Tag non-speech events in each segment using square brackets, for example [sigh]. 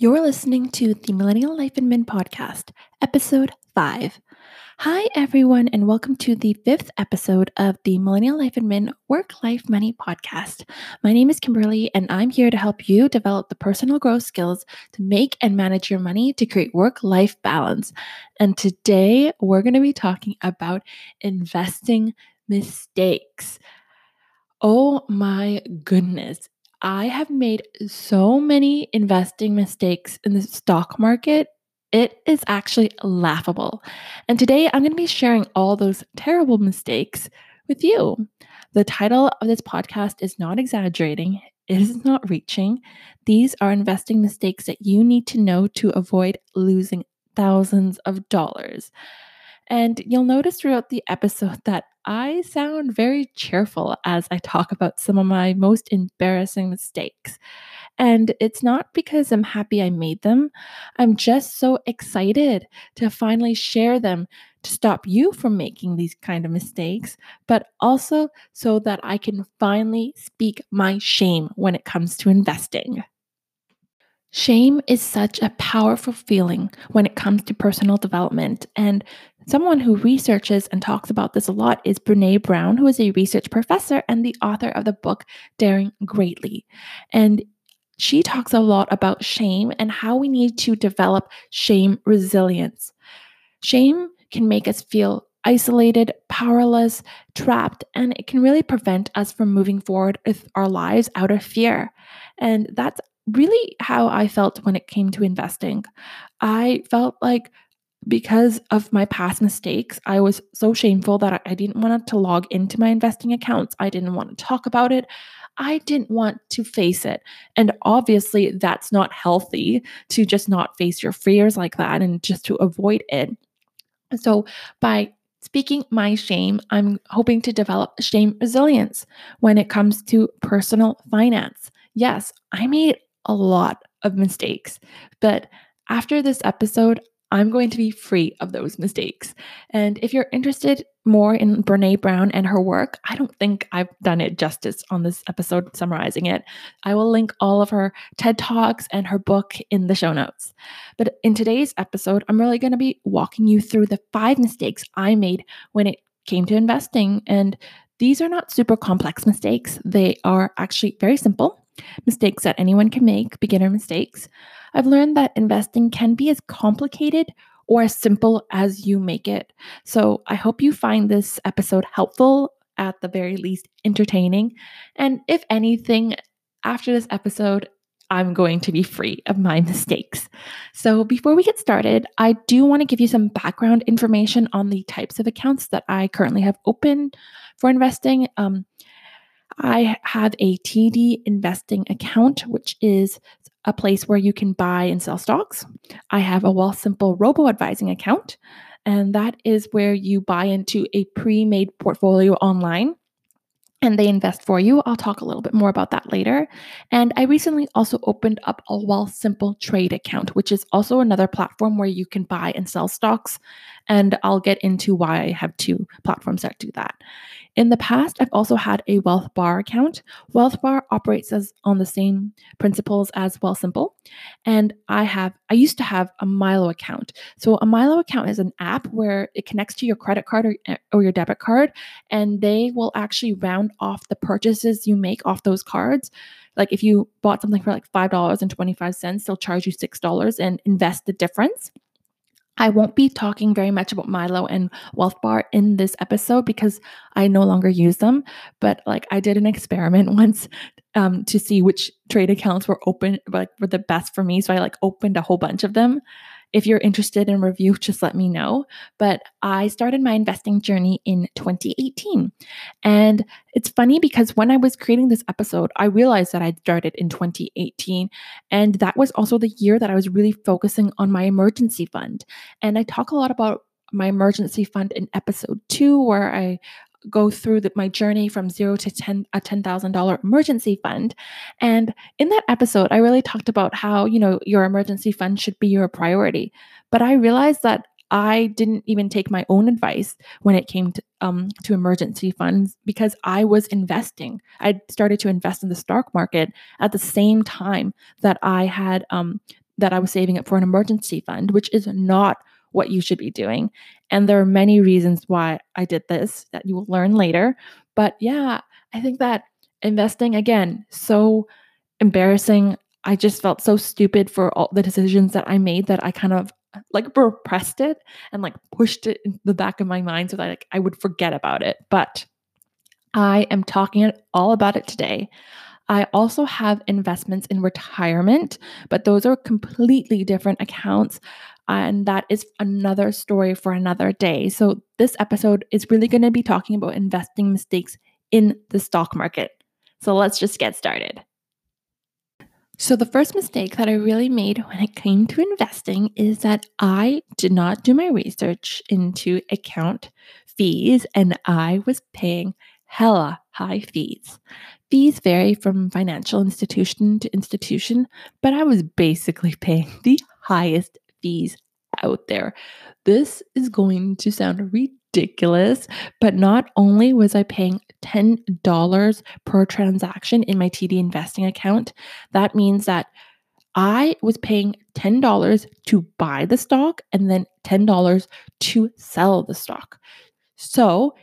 You're listening to the Millennial Life Admin podcast, episode 5. Hi, everyone, and welcome to the fifth episode of the Millennial Life Admin Work Life Money podcast. My name is Kimberly, and I'm here to help you develop the personal growth skills to make and manage your money to create work life balance. And today we're going to be talking about investing mistakes. Oh my goodness. I have made so many investing mistakes in the stock market. It is actually laughable. And today I'm going to be sharing all those terrible mistakes with you. The title of this podcast is not exaggerating, it is not reaching. These are investing mistakes that you need to know to avoid losing thousands of dollars. And you'll notice throughout the episode that I sound very cheerful as I talk about some of my most embarrassing mistakes. And it's not because I'm happy I made them. I'm just so excited to finally share them to stop you from making these kind of mistakes, but also so that I can finally speak my shame when it comes to investing. Shame is such a powerful feeling when it comes to personal development. And someone who researches and talks about this a lot is Brene Brown, who is a research professor and the author of the book Daring Greatly. And she talks a lot about shame and how we need to develop shame resilience. Shame can make us feel isolated, powerless, trapped, and it can really prevent us from moving forward with our lives out of fear. And that's really how I felt when it came to investing. I felt like because of my past mistakes, I was so shameful that I didn't want to log into my investing accounts. I didn't want to talk about it. I didn't want to face it. And obviously, that's not healthy to just not face your fears like that and just to avoid it. So, by speaking my shame, I'm hoping to develop shame resilience when it comes to personal finance. Yes, I made a lot of mistakes. But after this episode, I'm going to be free of those mistakes. And if you're interested more in Brene Brown and her work, I don't think I've done it justice on this episode summarizing it. I will link all of her TED Talks and her book in the show notes. But in today's episode, I'm really going to be walking you through the five mistakes I made when it came to investing. And these are not super complex mistakes, they are actually very simple mistakes that anyone can make, beginner mistakes, I've learned that investing can be as complicated or as simple as you make it. So I hope you find this episode helpful, at the very least entertaining. And if anything, after this episode, I'm going to be free of my mistakes. So, before we get started, I do want to give you some background information on the types of accounts that I currently have open for investing. Um, I have a TD investing account, which is a place where you can buy and sell stocks. I have a Wealthsimple robo advising account, and that is where you buy into a pre made portfolio online and they invest for you. I'll talk a little bit more about that later. And I recently also opened up a Wealthsimple Trade account, which is also another platform where you can buy and sell stocks. And I'll get into why I have two platforms that do that. In the past, I've also had a WealthBar account. WealthBar operates as on the same principles as Wealthsimple, and I have I used to have a Mylo account. So a Mylo account is an app where it connects to your credit card or, eh, or your debit card, and they will actually round off the purchases you make off those cards. Like if you bought something for like five dollars and twenty five cents, they'll charge you six dollars and invest the difference. I won't be talking very much about Mylo and WealthBar in this episode because I no longer use them. But like I did an experiment [laughs] once um, to see which trade accounts were open, like were the best for me. So I like opened a whole bunch of them if you're interested in review, just let me know. But I started my investing journey in 2018. And it's funny because when I was creating this episode, I realized that I'd started in 2018. And that was also the year that I was really focusing on my emergency fund. And I talk a lot about my emergency fund in episode two, where I go through the, my journey from zero to 10 a $10,000 emergency fund. And in that episode, I really talked about how, you know, your emergency fund should be your priority. But I realized that I didn't even take my own advice when it came to um, to emergency funds because I was investing. I started to invest in the stock market at the same time that I had um, that I was saving it for an emergency fund, which is not what you should be doing. And there are many reasons why I did this that you will learn later. But yeah, I think that investing, again, so embarrassing. I just felt so stupid for all the decisions that I made that I kind of like repressed it and like pushed it in the back of my mind so that like I would forget about it. But I am talking all about it today. I also have investments in retirement, but those are completely different accounts. And that is another story for another day. So, this episode is really going to be talking about investing mistakes in the stock market. So, let's just get started. So, the first mistake that I really made when it came to investing is that I did not do my research into account fees and I was paying hella high fees. Fees vary from financial institution to institution, but I was basically [laughs] paying the highest fees out there. This is going to sound ridiculous, but not only was I paying $10 per transaction in my TD investing account, that means that I was paying $10 to buy the stock and then $10 to sell the stock. So,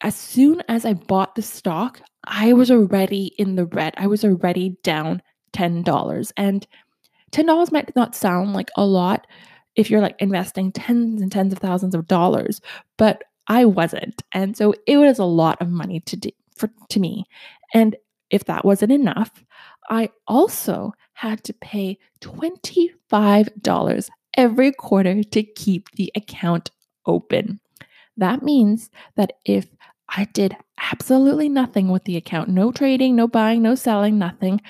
as soon as I bought the stock, I was already in the red. I was already down $10. And $10 might not sound like a lot if you're like investing tens and tens of thousands of dollars, but I wasn't. And so it was a lot of money to do for to me. And if that wasn't enough, I also had to pay $25 every quarter to keep the account open. That means that if I did absolutely nothing with the account no trading, no buying, no selling, nothing.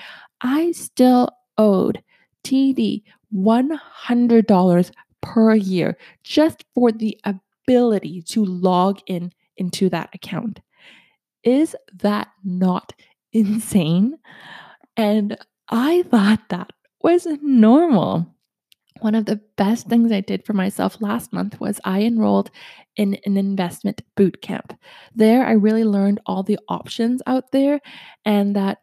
I still owed TD $100 per year just for the ability to log in into that account. Is that not insane? And I thought that was normal. One of the best things I did for myself last month was I enrolled in an investment boot camp. There, I really learned all the options out there and that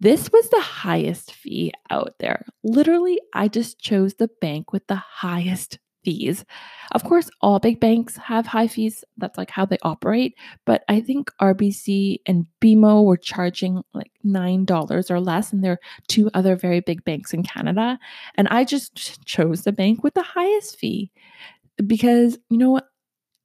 this was the highest fee out there. Literally, I just chose the bank with the highest fees. Of course, all big banks have high fees. That's like how they operate. But I think RBC and BMO were charging like $9 or less. And there are two other very big banks in Canada. And I just chose the bank with the highest fee because, you know what?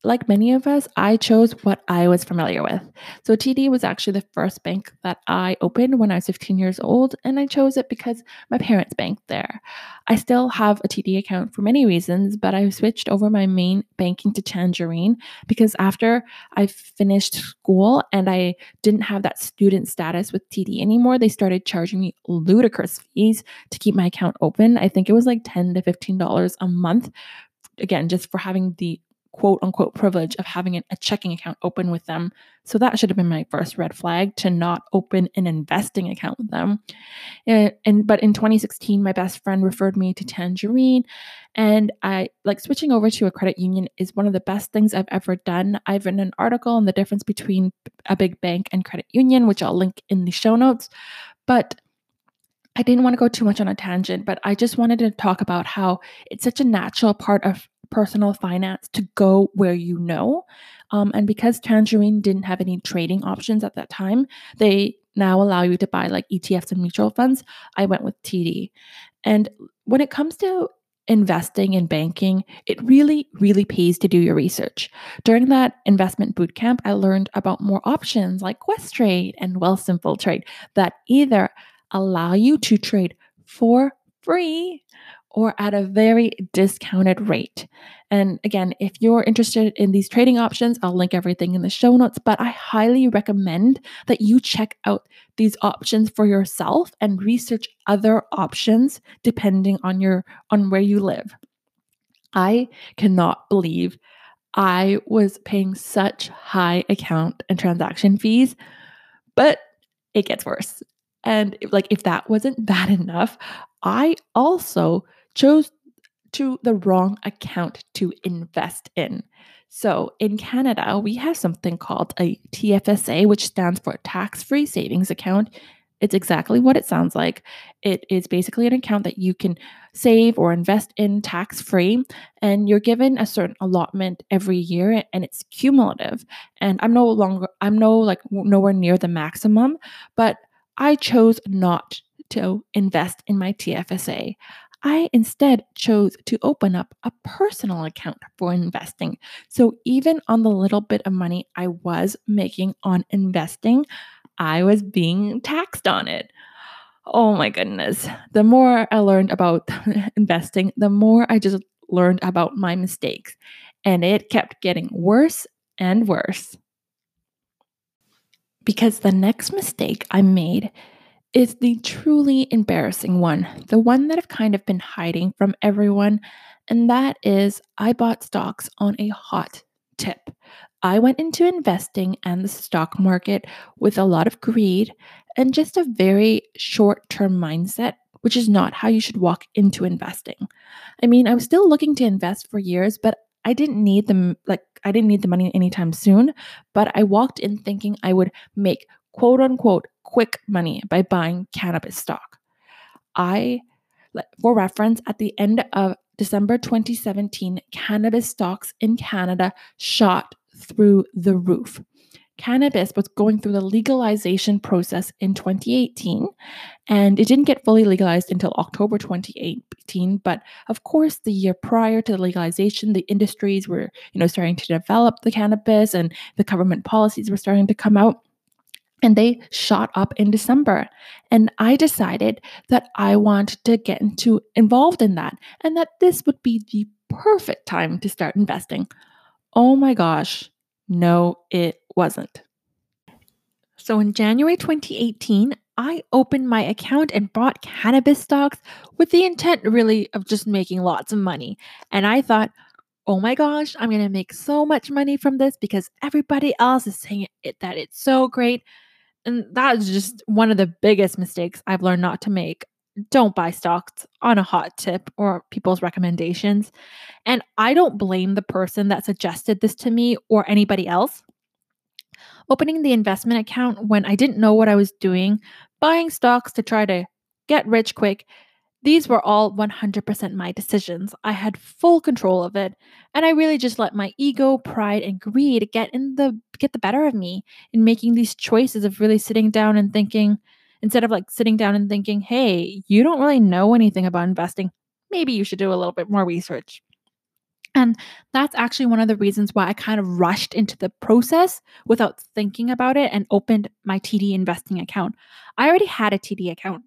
Like many of us, I chose what I was familiar with. So TD was actually the first bank that I opened when I was 15 years old, and I chose it because my parents banked there. I still have a TD account for many reasons, but I switched over my main banking to Tangerine because after I finished school and I didn't have that student status with TD anymore, they started charging me ludicrous fees to keep my account open. I think it was like 10 to $15 a month again just for having the quote unquote privilege of having a checking account open with them. So that should have been my first red flag to not open an investing account with them. And, and but in 2016, my best friend referred me to Tangerine, and I like switching over to a credit union is one of the best things I've ever done. I've written an article on the difference between a big bank and credit union, which I'll link in the show notes. But I didn't want to go too much on a tangent, but I just wanted to talk about how it's such a natural part of personal finance to go where you know. Um, and because Tangerine didn't have any trading options at that time, they now allow you to buy like ETFs and mutual funds. I went with TD. And when it comes to investing in banking, it really, really pays to do your research. During that investment bootcamp, I learned about more options like Questrade and Wealthsimple Trade that either allow you to trade for free or at a very discounted rate. And again, if you're interested in these trading options, I'll link everything in the show notes, but I highly recommend that you check out these options for yourself and research other options depending on your on where you live. I cannot believe I was paying such high account and transaction fees, but it gets worse. And like if that wasn't bad enough, I also chose to the wrong account to invest in. So in Canada, we have something called a TFSA, which stands for tax free savings account. It's exactly what it sounds like. It is basically an account that you can save or invest in tax free, and you're given a certain allotment every year, and it's cumulative. And I'm no longer, I'm no like nowhere near the maximum, but I chose not to invest in my TFSA. I instead chose to open up a personal account for investing. So even on the little bit of money I was making on investing, I was being taxed on it. Oh my goodness. The more I learned about [laughs] investing, the more I just learned about my mistakes. And it kept getting worse and worse. Because the next mistake I made is the truly embarrassing one, the one that I've kind of been hiding from everyone. And that is I bought stocks on a hot tip. I went into investing and the stock market with a lot of greed and just a very short term mindset, which is not how you should walk into investing. I mean, I was still looking to invest for years, but I didn't need them, like, I didn't need the money anytime soon. But I walked in thinking I would make quote unquote quick money by buying cannabis stock. I, for reference, at the end of December 2017, cannabis stocks in Canada shot through the roof. Cannabis was going through the legalization process in 2018, and it didn't get fully legalized until October 2018. But of course, the year prior to the legalization, the industries were, you know, starting to develop the cannabis, and the government policies were starting to come out and they shot up in December. And I decided that I wanted to get into involved in that and that this would be the perfect time to start investing. Oh my gosh, no, it wasn't. So in January 2018, I opened my account and bought cannabis stocks with the intent really of just making lots of money. And I thought, oh my gosh, I'm going to make so much money from this because everybody else is saying it, that it's so great. And that is just one of the biggest mistakes I've learned not to make. Don't buy stocks on a hot tip or people's recommendations. And I don't blame the person that suggested this to me or anybody else. Opening the investment account when I didn't know what I was doing, buying stocks to try to get rich quick, these were all 100% my decisions. I had full control of it, and I really just let my ego, pride, and greed get in the get the better of me in making these choices of really sitting down and thinking instead of like sitting down and thinking, "Hey, you don't really know anything about investing. Maybe you should do a little bit more research." And that's actually one of the reasons why I kind of rushed into the process without thinking about it and opened my TD investing account. I already had a TD account.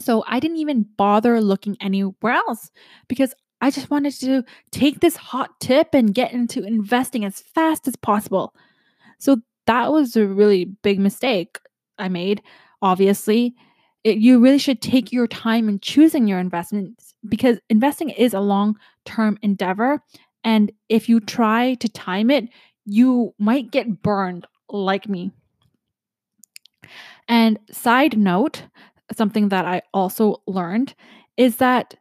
So I didn't even bother looking anywhere else because I just wanted to take this hot tip and get into investing as fast as possible. So that was a really big mistake I made. Obviously, it, you really should take your time in choosing your investments because investing is a long term endeavor. And if you try to time it, you might get burned like me. And side note, something that I also learned is that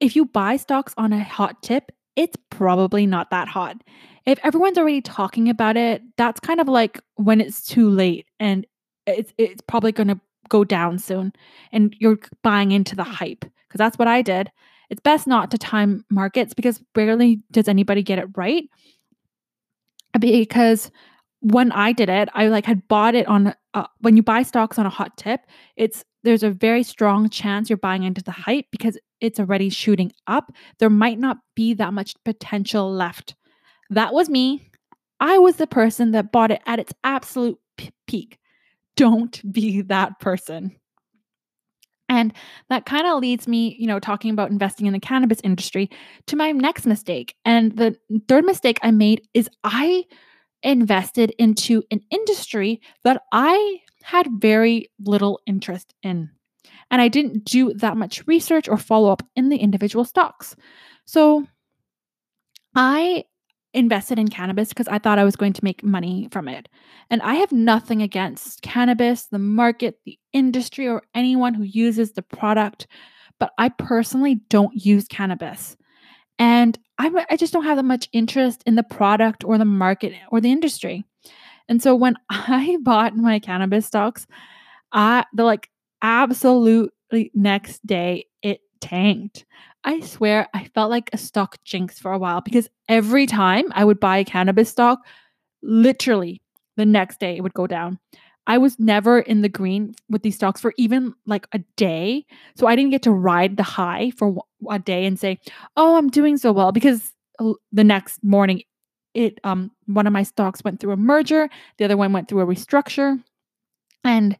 if you buy stocks on a hot tip, it's probably not that hot. If everyone's already talking about it, that's kind of like when it's too late and it's it's probably going to go down soon and you're buying into the hype because that's what I did. It's best not to time markets because rarely does anybody get it right. Because when I did it, I like had bought it on uh, when you buy stocks on a hot tip, it's there's a very strong chance you're buying into the hype because it's already shooting up. There might not be that much potential left. That was me. I was the person that bought it at its absolute p- peak. Don't be that person. And that kind of leads me, you know, talking about investing in the cannabis industry to my next mistake. And the third mistake I made is I invested into an industry that I had very little interest in. And I didn't do that much research or follow up in the individual stocks. So I invested in cannabis because I thought I was going to make money from it. And I have nothing against cannabis, the market, the industry, or anyone who uses the product, but I personally don't use cannabis. And I, I just don't have that much interest in the product or the market or the industry. And so when [laughs] I bought my cannabis stocks, I the like absolutely next day it tanked. I swear I felt like a stock jinx for a while because every time I would buy a cannabis stock, literally the next day it would go down. I was never in the green with these stocks for even like a day. So I didn't get to ride the high for a day and say, "Oh, I'm doing so well" because the next morning it um one of my stocks went through a merger, the other one went through a restructure, and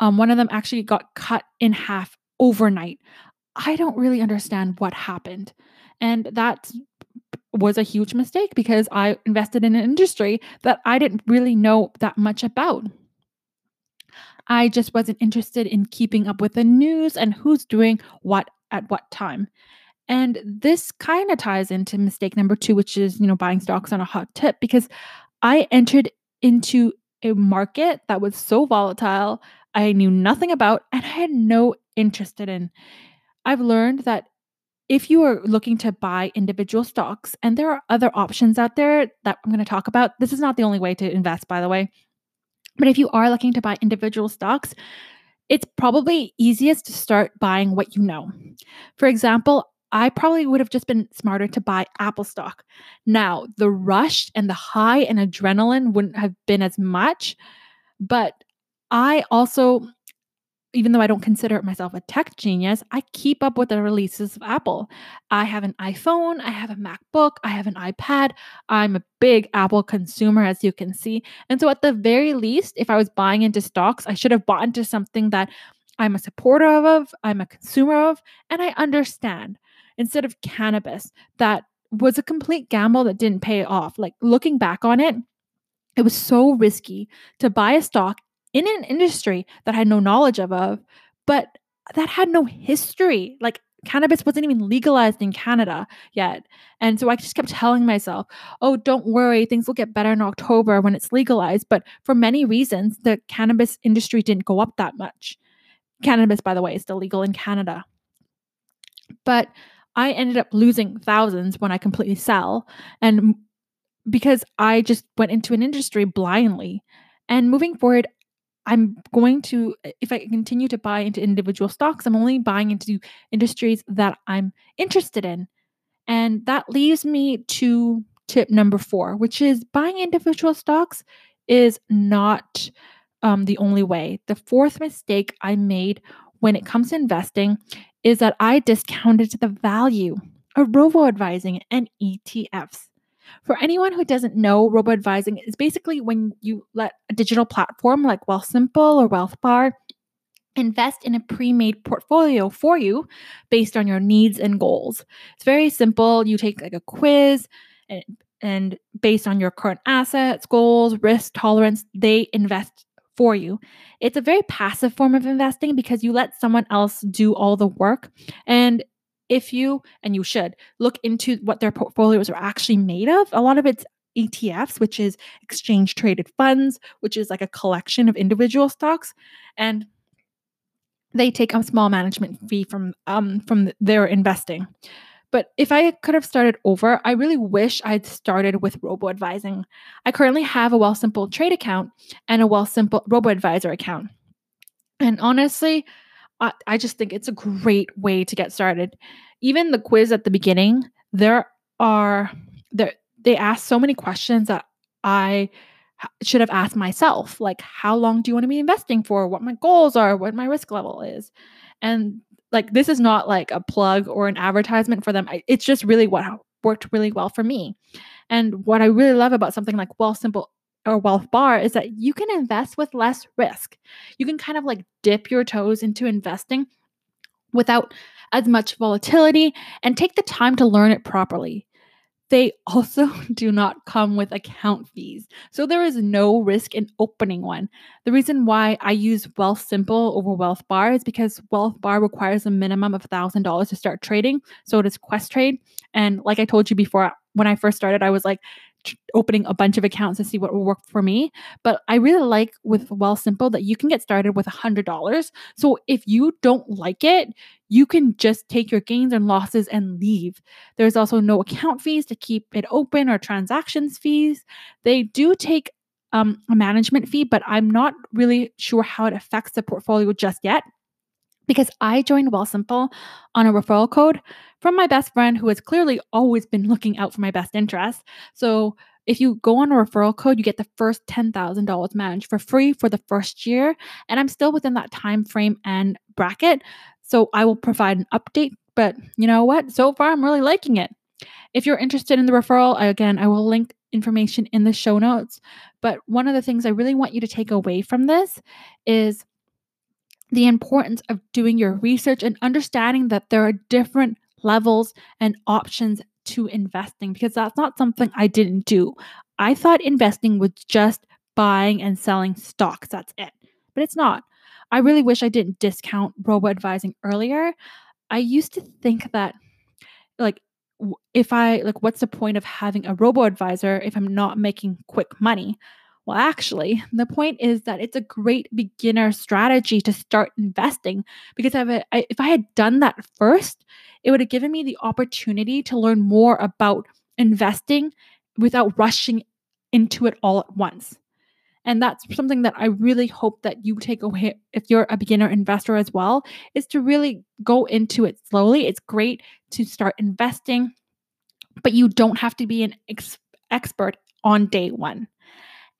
um one of them actually got cut in half overnight. I don't really understand what happened. And that was a huge mistake because I invested in an industry that I didn't really know that much about. I just wasn't interested in keeping up with the news and who's doing what at what time. And this kind of ties into mistake number two, which is, you know, buying stocks on a hot tip, because I entered into a market that was so volatile, I knew nothing about, and I had no interest in. I've learned that if you are looking to buy individual stocks, and there are other options out there that I'm going to talk about, this is not the only way to invest, by the way. But if you are looking to buy individual stocks, it's probably easiest to start buying what you know. For example, I probably would have just been smarter to buy Apple stock. Now, the rush and the high and adrenaline wouldn't have been as much, but I also even though I don't consider myself a tech genius, I keep up with the releases of Apple. I have an iPhone, I have a MacBook, I have an iPad. I'm a big Apple consumer, as you can see. And so, at the very least, if I was buying into stocks, I should have bought into something that I'm a supporter of, I'm a consumer of, and I understand instead of cannabis that was a complete gamble that didn't pay off. Like looking back on it, it was so risky to buy a stock in an industry that I had no knowledge of, of but that had no history. Like cannabis wasn't even legalized in Canada yet. And so I just kept telling myself, oh, don't worry, things will get better in October when it's legalized. But for many reasons, the cannabis industry didn't go up that much. Cannabis, by the way, is still legal in Canada. But I ended up losing thousands when I completely sell. And because I just went into an industry blindly. And moving forward, I'm going to, if I continue to buy into individual stocks, I'm only buying into industries that I'm interested in. And that leaves me to tip number four, which is buying individual stocks is not um, the only way. The fourth mistake I made when it comes to investing is that I discounted the value of robo advising and ETFs. For anyone who doesn't know, robo advising is basically when you let a digital platform like Wealthsimple or WealthBar invest in a pre-made portfolio for you based on your needs and goals. It's very simple. You take like a quiz and and based on your current assets, goals, risk tolerance, they invest for you. It's a very passive form of investing because you let someone else do all the work and if you, and you should, look into what their portfolios are actually made of, a lot of it's ETFs, which is exchange traded funds, which is like a collection of individual stocks. And they take a small management fee from um, from their investing. But if I could have started over, I really wish I'd started with robo advising. I currently have a Wealthsimple trade account and a Wealthsimple robo advisor account. And honestly, I, just think it's a great way to get started. Even the quiz at the beginning, there are there they ask so many questions that I should have asked myself, like how long do you want to be investing for, what my goals are, what my risk level is. And like this is not like a plug or an advertisement for them. It's just really what worked really well for me. And what I really love about something like Wealthsimple or WealthBar is that you can invest with less risk. You can kind of like dip your toes into investing without as much volatility and take the time to learn it properly. They [laughs] also do not come with account fees. So there is no risk in opening one. The reason why I use Wealthsimple over WealthBar is because WealthBar requires a minimum of $1,000 to start trading. So does Questrade. And like I told you before, when I first started, I was like, opening a bunch of accounts to see what will work for me. But I really like with Wealthsimple that you can get started with a $100. So if you don't like it, you can just take your gains and losses and leave. There's also no account fees to keep it open or transactions fees. They do take um, a management fee, but I'm not really sure how it affects the portfolio just yet because I joined Wealthsimple on a referral code from my best friend who has clearly always been looking out for my best interest. So if you go on a referral code, you get the first $10,000 managed for free for the first year, and I'm still within that time frame and bracket. So I will provide an update, but you know what? So far I'm really liking it. If you're interested in the referral, again, I will link information in the show notes. But one of the things I really want you to take away from this is the importance of doing your research and understanding that there are different levels and options to investing because that's not something I didn't do. I thought investing was just buying and selling stocks. That's it. But it's not. I really wish I didn't discount robo advising earlier. I used to think that, like, if I, like, what's the point of having a robo advisor if I'm not making quick money? Well, actually, the point is that it's a great beginner strategy to start investing because if I had done that first, it would have given me the opportunity to learn more about investing without rushing into it all at once. And that's something that I really hope that you take away if you're a beginner investor as well, is to really go into it slowly. It's great to start investing, but you don't have to be an ex- expert on day one.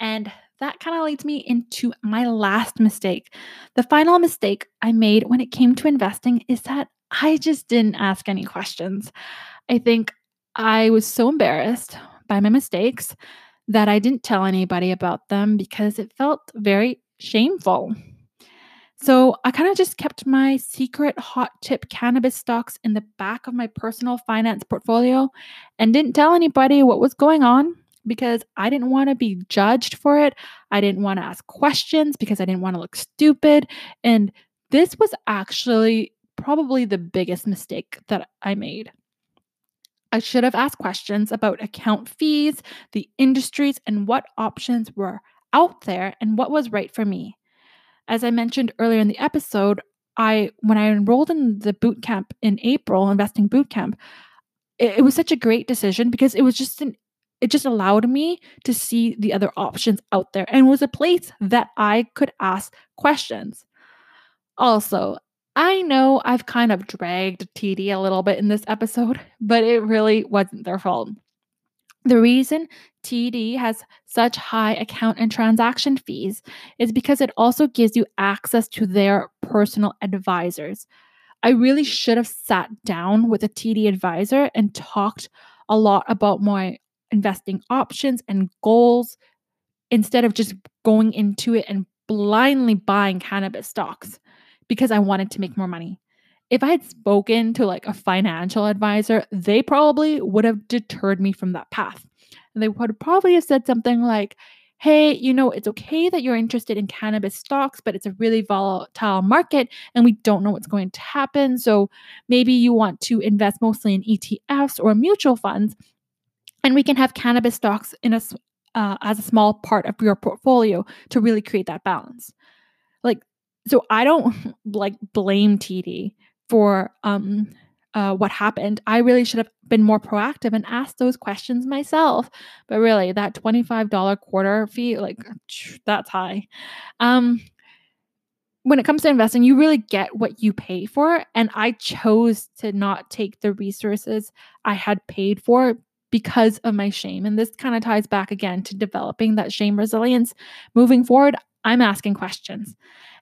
And that kind of leads me into my last mistake. The final mistake I made when it came to investing is that I just didn't ask any questions. I think I was so embarrassed by my mistakes that I didn't tell anybody about them because it felt very shameful. So I kind of just kept my secret hot tip cannabis stocks in the back of my personal finance portfolio and didn't tell anybody what was going on because I didn't want to be judged for it. I didn't want to ask questions because I didn't want to look stupid. And this was actually probably the biggest mistake that I made. I should have asked questions about account fees, the industries, and what options were out there and what was right for me. As I mentioned earlier in the episode, I when I enrolled in the boot camp in April, investing boot camp, it, it was such a great decision because it was just an it just allowed me to see the other options out there and was a place that I could ask questions. Also, I know I've kind of dragged TD a little bit in this episode, [laughs] but it really wasn't their fault. The reason TD has such high account and transaction fees is because it also gives you access to their personal advisors. I really should have sat down with a TD advisor and talked a lot about my investing options and goals instead of just going into it and blindly buying cannabis stocks because I wanted to make more money. If I had spoken to like a financial advisor, they probably would have deterred me from that path. And they would probably have said something like, hey, you know, it's okay that you're interested in cannabis stocks, but it's a really volatile market and we don't know what's going to happen. So maybe you want to invest mostly in ETFs or mutual funds and we can have cannabis stocks in a uh, as a small part of your portfolio to really create that balance. Like, so I don't [laughs] like blame TD for um uh, what happened. I really should have been more proactive and asked those questions myself. But really, that $25 quarter fee, like that's high. Um, when it comes to investing, you really get what you pay for. And I chose to not take the resources I had paid for because of my shame. And this kind of ties back again to developing that shame resilience. Moving forward, I'm asking questions.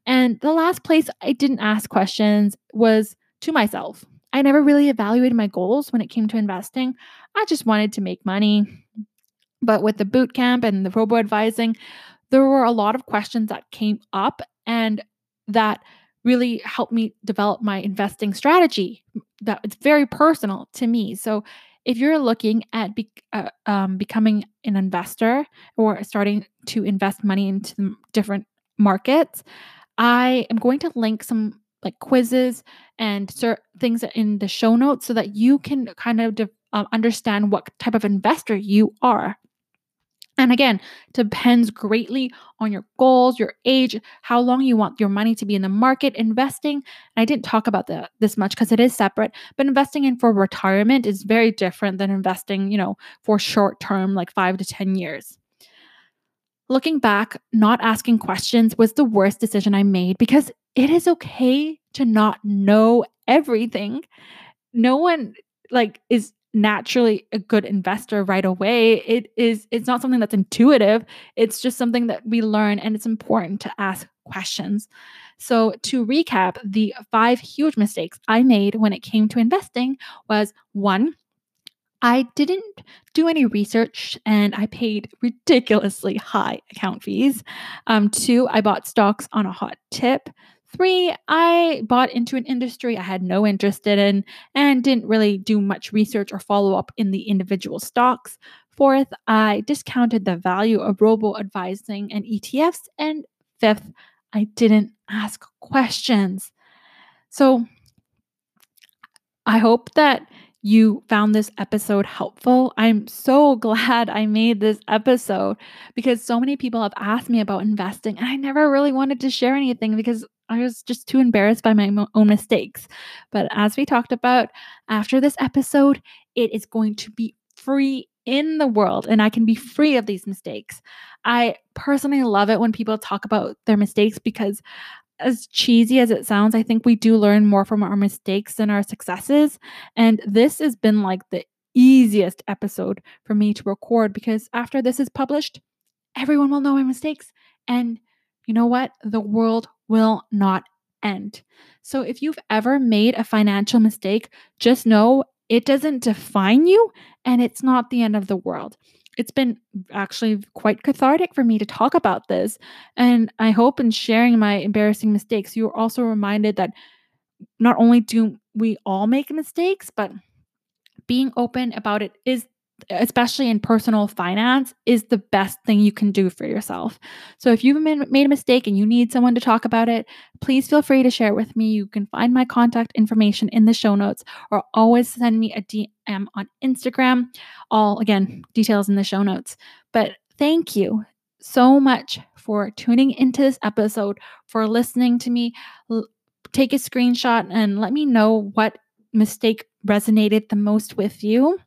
And the last place I didn't ask questions was to myself. I never really evaluated my goals when it came to investing. I just wanted to make money. But with the boot camp and the robo advising, there were a lot of questions that came up and that really helped me develop my investing strategy that it's very personal to me. So if you're looking at be, uh, um, becoming an investor or starting to invest money into different markets, I am going to link some like quizzes and cert- things in the show notes so that you can kind of de- uh, understand what type of investor you are. And again, depends greatly on your goals, your age, how long you want your money to be in the market investing. I didn't talk about that this much because it is separate, but investing in for retirement is very different than investing, you know, for short term like 5 to 10 years. Looking back, not asking questions was the worst decision I made because it is okay to not know everything. No one like is naturally a good investor right away. It is it's not something that's intuitive. It's just something that we learn and it's important to ask questions. So to recap, the five huge mistakes I made when it came to investing was one, I didn't do any research and I paid ridiculously high account fees. Um, two, I bought stocks on a hot tip. Three, I bought into an industry I had no interest in and didn't really do much research or follow up in the individual stocks. Fourth, I discounted the value of robo advising and ETFs. And fifth, I didn't ask questions. So I hope that you found this episode helpful. I'm so [laughs] glad I made this episode because so many people have asked me about investing and I never really wanted to share anything because I was just too embarrassed by my own mistakes. But as we talked about after this episode, it is going to be free in the world and I can be free of these mistakes. I personally love it when people talk about their mistakes because as cheesy as it sounds, I think we do learn more from our mistakes than our successes. And this has been like the easiest episode for me to record because after this is published, everyone will know my mistakes. And you know what? The world will not end. So if you've ever made a financial mistake, just know it doesn't define you and it's not the end of the world it's been actually quite cathartic for me to talk about this. And I hope in sharing my embarrassing mistakes, you're also reminded that not only do we all make mistakes, but being open about it is especially in personal finance, is the best thing you can do for yourself. So if you've made a mistake and you need someone to talk about it, please feel free to share it with me. You can find my contact information in the show notes or always send me a DM on Instagram. All, again, details in the show notes. But thank you so much for tuning into this episode, for listening to me. Take a screenshot and let me know what mistake resonated the most with you.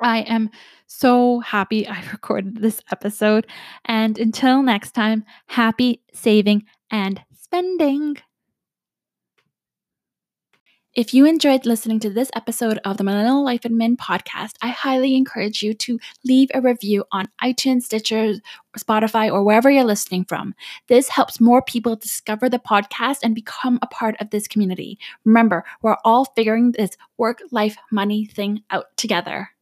I am so happy [laughs] I recorded this episode. And until next time, happy saving and spending. If you enjoyed listening to this episode of the Millennial Life and Admin podcast, I highly encourage you to leave a review on iTunes, Stitcher, Spotify, or wherever you're listening from. This helps more people discover the podcast and become a part of this community. Remember, we're all figuring this work life money thing out together.